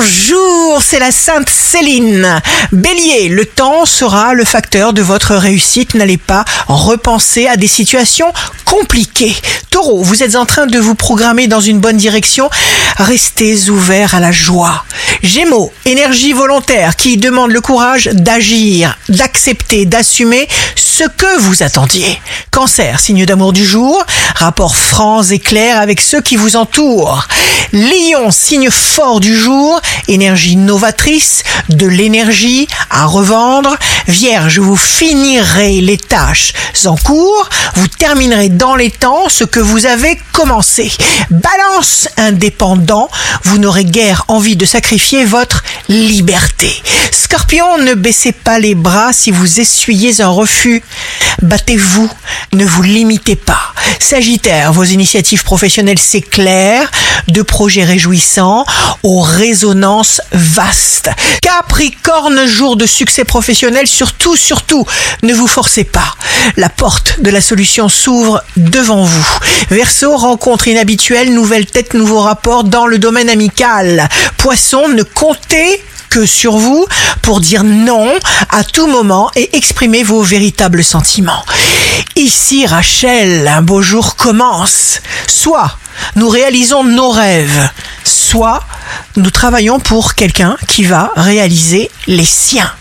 Bonjour, c'est la Sainte Céline. Bélier, le temps sera le facteur de votre réussite. N'allez pas repenser à des situations compliquées. Taureau, vous êtes en train de vous programmer dans une bonne direction. Restez ouvert à la joie. Gémeaux, énergie volontaire qui demande le courage d'agir, d'accepter, d'assumer ce que vous attendiez. Cancer, signe d'amour du jour, rapport franc et clair avec ceux qui vous entourent. Lion, signe fort du jour, énergie novatrice, de l'énergie à revendre. Vierge, vous finirez les tâches en cours, vous terminerez dans les temps ce que vous avez commencé. Balance indépendant, vous n'aurez guère envie de sacrifier votre liberté. Scorpion, ne baissez pas les bras si vous essuyez un refus. Battez-vous, ne vous limitez pas. Sagittaire, vos initiatives professionnelles s'éclairent, de projets réjouissants aux résonances vastes. Capricorne, jour de succès professionnel, surtout, surtout, ne vous forcez pas. La porte de la solution s'ouvre devant vous. Verseau, rencontre inhabituelle, nouvelle tête, nouveau rapport dans le domaine amical. Poisson, ne comptez que sur vous pour dire non à tout moment et exprimer vos véritables sentiments. Ici Rachel, un beau jour commence. Soit nous réalisons nos rêves, soit nous travaillons pour quelqu'un qui va réaliser les siens.